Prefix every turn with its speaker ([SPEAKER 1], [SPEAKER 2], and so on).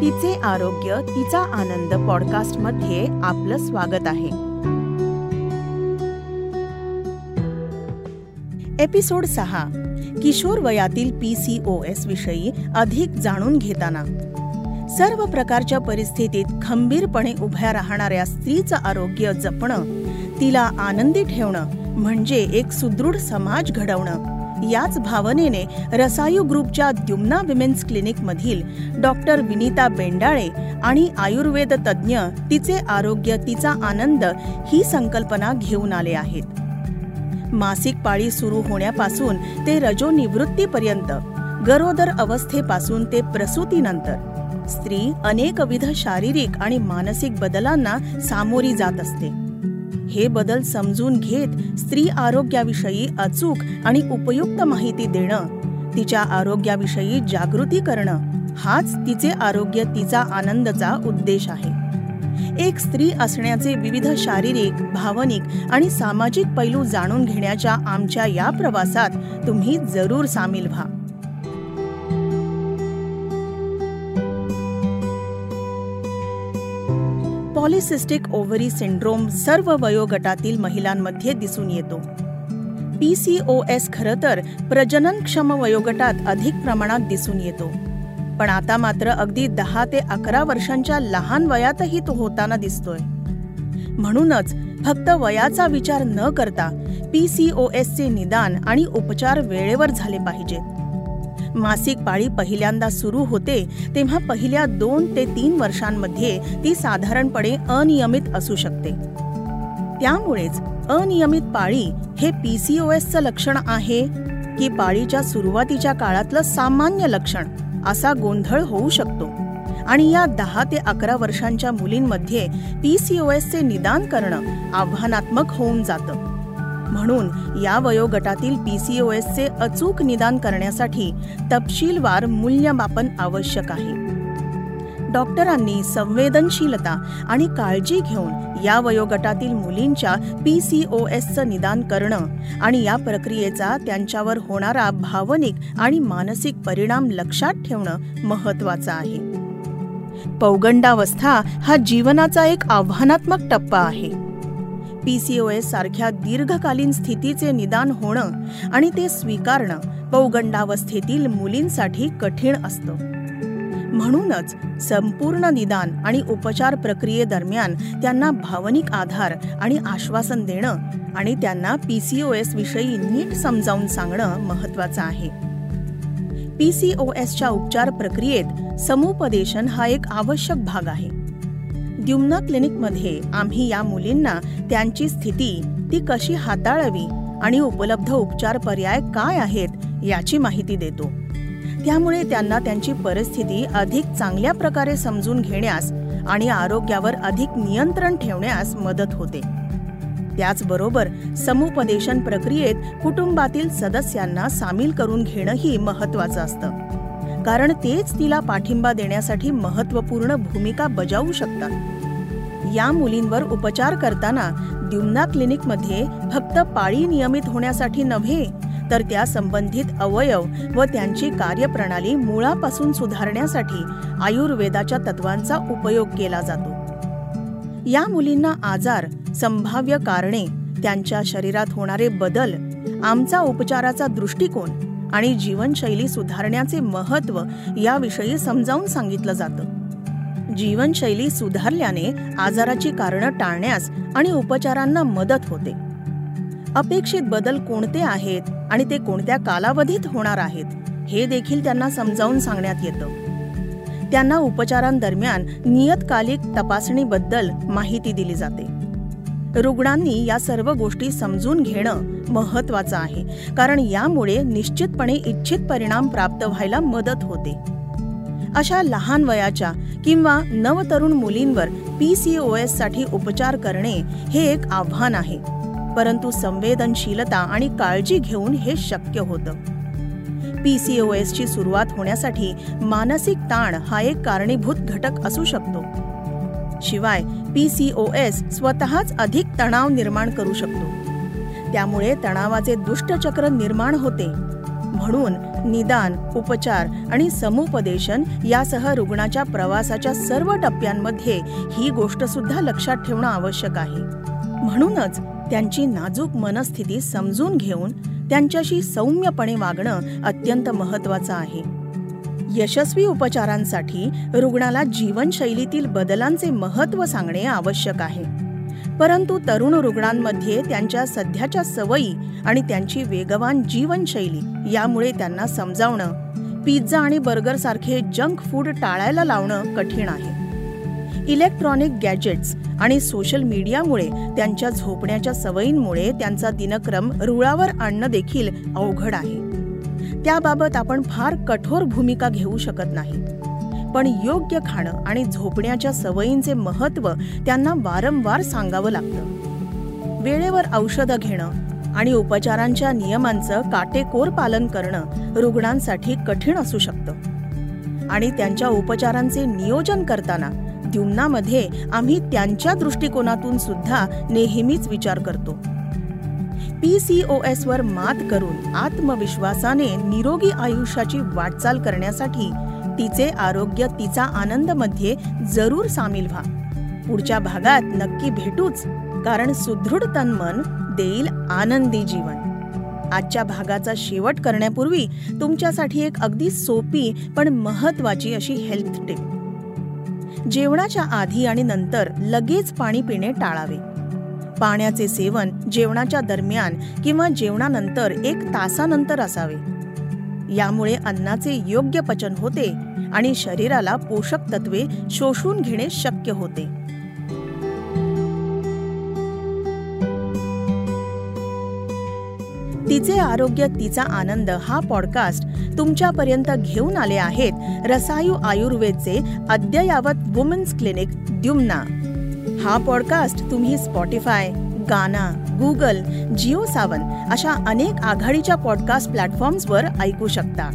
[SPEAKER 1] तिचे आरोग्य तिचा आनंद पॉडकास्टमध्ये आपलं स्वागत आहे. एपिसोड सहा किशोर वयातील पी सी ओ एस विषयी अधिक जाणून घेताना. सर्व प्रकारच्या परिस्थितीत खंबीरपणे उभ्या राहणाऱ्या स्त्रीचं आरोग्य जपणं तिला आनंदी ठेवणं म्हणजे एक सुदृढ समाज घडवणं. याच भावनेने रसायू ग्रुपच्या द्युम्ना विमेन्स क्लिनिक मधील डॉक्टर विनीता बेंडाळे आणि आयुर्वेद तज्ज्ञ तिचे आरोग्य तिचा आनंद ही संकल्पना घेऊन आले आहेत. मासिक पाळी सुरू होण्यापासून ते रजोनिवृत्तीपर्यंत गरोदर अवस्थेपासून ते प्रसूतीनंतर स्त्री अनेकविध शारीरिक आणि मानसिक बदलांना सामोरी जात असते. हे बदल समजून घेत स्त्री आरोग्याविषयी अचूक आणि उपयुक्त माहिती देणं तिच्या आरोग्याविषयी जागृती करणं हाच तिचे आरोग्य तिचा आनंदचा उद्देश आहे. एक स्त्री असण्याचे विविध शारीरिक भावनिक आणि सामाजिक पैलू जाणून घेण्याच्या आमच्या या प्रवासात तुम्ही जरूर सामील व्हा. पॉलिसिस्टिक ओव्हरी सिंड्रोम सर्व वयोगटातील महिलांमध्ये दिसून येतो. पी सी ओ एस खरं तर प्रजननक्षम वयोगटात अधिक प्रमाणात दिसून येतो. पण आता मात्र अगदी दहा ते अकरा वर्षांच्या लहान वयातही तो होताना दिसतोय. म्हणूनच फक्त वयाचा विचार न करता पी सी ओ एसचे निदान आणि उपचार वेळेवर झाले पाहिजेत. मासिक पाळी पहिल्यांदा सुरू होते तेव्हा पहिल्या दोन ते तीन वर्षांमध्ये ती साधारणपणे अनियमित असू शकते. त्यामुळेच अनियमित पाळी हे पीसीओएसचं लक्षण आहे की पाळीच्या सुरुवातीच्या काळातलं सामान्य लक्षण असा गोंधळ होऊ शकतो. आणि या दहा ते अकरा वर्षांच्या मुलींमध्ये पीसीओएसचे निदान करणं आव्हानात्मक होऊन जातं. म्हणून या वयोगटातील पीसीओएसचे अचूक निदान करण्यासाठी तपशीलवार मूल्यमापन आवश्यक आहे. डॉक्टरांनी संवेदनशीलता आणि काळजी घेऊन या वयोगटातील मुलींच्या पी सी ओ एसचं निदान करणं आणि या प्रक्रियेचा त्यांच्यावर होणारा भावनिक आणि मानसिक परिणाम लक्षात ठेवणं महत्वाचं आहे. पौगंडावस्था हा जीवनाचा एक आव्हानात्मक टप्पा आहे. पीसीओएस सारख्या दीर्घकालीन स्थितीचे निदान होणं आणि ते स्वीकारणं पौगंडावस्थेतील मुलींसाठी कठीण असतं. म्हणूनच संपूर्ण निदान आणि उपचार प्रक्रियेदरम्यान त्यांना भावनिक आधार आणि आश्वासन देणं आणि त्यांना पीसीओएस विषयी नीट समजावून सांगणं महत्वाचं आहे. पीसीओएसच्या उपचार प्रक्रियेत समुपदेशन हा एक आवश्यक भाग आहे. द्युम्ना क्लिनिकमध्ये आम्ही या मुलींना त्यांची स्थिती ती कशी हाताळावी आणि उपलब्ध उपचार पर्याय काय आहेत याची माहिती देतो. त्यामुळे त्यांना त्यांची परिस्थिती अधिक चांगल्या प्रकारे समजून घेण्यास आणि आरोग्यावर अधिक नियंत्रण ठेवण्यास मदत होते. त्याचबरोबर समुपदेशन प्रक्रियेत कुटुंबातील सदस्यांना सामील करून घेणंही महत्वाचं असतं. कारण तेच तिला पाठिंबा देण्यासाठी महत्त्वपूर्ण भूमिका बजावू शकतात. या मुलींवर उपचार करताना द्युम्ना क्लिनिकमध्ये फक्त पाळी नियमित होण्यासाठी नव्हे तर त्या संबंधित अवयव व त्यांची कार्यप्रणाली मुळापासून सुधारण्यासाठी आयुर्वेदाच्या तत्वांचा उपयोग केला जातो. या मुलींना आजार संभाव्य कारणे त्यांच्या शरीरात होणारे बदल आमचा उपचाराचा दृष्टिकोन आणि जीवनशैली सुधारण्याचे महत्त्व याविषयी समजावून सांगितलं जातं. जीवनशैली सुधारल्याने आजाराची कारणं टाळण्यास आणि उपचारांना मदत होते. अपेक्षित बदल कोणते आहेत आणि ते कोणत्या कालावधीत होणार आहेत हे देखील त्यांना समजावून सांगण्यात येतं. त्यांना उपचारांदरम्यान नियतकालिक तपासणीबद्दल माहिती दिली जाते. रुग्णांनी या सर्व गोष्टी समजून घेणं महत्वाचं आहे कारण यामुळे निश्चितपणे इच्छित परिणाम प्राप्त व्हायला मदत होते. अशा लहान वयाच्या किंवा नवतरुण मुलींवर पी सी ओ एससाठी उपचार करणे हे एक आव्हान आहे. परंतु संवेदनशीलता आणि काळजी घेऊन हे शक्य होतं. पी सी ओ एसची सुरुवात होण्यासाठी मानसिक ताण हा एक कारणीभूत घटक असू शकतो. शिवाय पी सी ओ एस स्वतःच अधिक तणाव निर्माण करू शकतो. त्यामुळे तणावाचे दुष्टचक्र निर्माण होते. म्हणून निदान उपचार आणि समुपदेशन यासह रुग्णाच्या प्रवासाच्या सर्व टप्प्यांमध्ये ही गोष्ट सुद्धा लक्षात ठेवणं आवश्यक आहे. म्हणूनच त्यांची नाजूक मनस्थिती समजून घेऊन त्यांच्याशी सौम्यपणे वागणं अत्यंत महत्वाचं आहे. यशस्वी उपचारांसाठी रुग्णाला जीवनशैलीतील बदलांचे महत्त्व सांगणे आवश्यक आहे. परंतु तरुण रुग्णांमध्ये त्यांच्या सध्याच्या सवयी आणि त्यांची वेगवान जीवनशैली यामुळे त्यांना समजावणं पिझ्झा आणि बर्गर सारखे जंक फूड टाळायला लावणं कठीण आहे. इलेक्ट्रॉनिक गॅजेट्स आणि सोशल मीडियामुळे त्यांच्या झोपण्याच्या सवयींमुळे त्यांचा दिनक्रम रुळावर आणणं देखील अवघड आहे. त्याबाबत आपण फार कठोर भूमिका घेऊ शकत नाही. पण योग्य खाणं आणि झोपण्याच्या सवयींचे महत्त्व त्यांना वारंवार सांगावं लागतं. वेळेवर औषधं घेणं आणि उपचारांच्या नियमांचं काटेकोर पालन करणं रुग्णांसाठी कठीण असू शकतं. आणि त्यांच्या उपचारांचे नियोजन करताना द्युम्नामध्ये आम्ही त्यांच्या दृष्टिकोनातून सुद्धा नेहमीच विचार करतो. पीसीओएस वर मात करून आत्मविश्वासाने निरोगी आयुष्याची वाटचाल करण्यासाठी तिचे आरोग्य तिचा आनंदमध्ये जरूर सामील व्हा. पुढच्या भागात नक्की भेटूच कारण सुदृढ तन मन देईल आनंदी जीवन. आजच्या भागाचा शेवट करण्यापूर्वी तुमच्यासाठी एक अगदी सोपी पण महत्वाची अशी हेल्थ टिप जेवणाच्या आधी आणि नंतर लगेच पाणी पिणे टाळावे. पाण्याचे सेवन जेवणाच्या दरम्यान किंवा जेवणानंतर एक तासानंतर असावे. यामुळे अन्नाचे योग्य पचन होते आणि शरीराला पोषक तत्वे शोषून घेणे शक्य होते. तिचे आरोग्य तिचा आनंद हा पॉडकास्ट तुमच्यापर्यंत घेऊन आले आहेत रसायू आयुर्वेदचे अद्ययावत वुमेन्स क्लिनिक द्युम्ना. हा पॉडकास्ट तुम्ही स्पॉटीफाय गाना गुगल जिओ सावन अशा अनेक आघाडीच्या पॉडकास्ट प्लॅटफॉर्म्सवर ऐकू शकता.